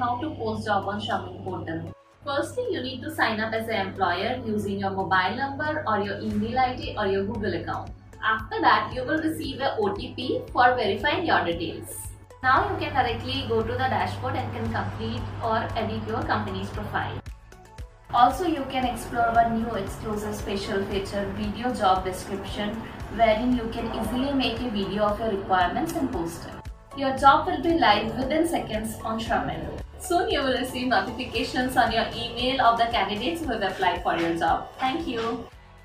How to post job on Shramin portal. Firstly, you need to sign up as an employer using your mobile number or your email ID or your Google account. After that, you will receive a OTP for verifying your details. Now you can directly go to the dashboard and can complete or edit your company's profile. Also, you can explore one new exclusive special feature video job description wherein you can easily make a video of your requirements and post it. Your job will be live within seconds on Shramin. Soon you will receive notifications on your email of the candidates who have applied for your job. Thank you.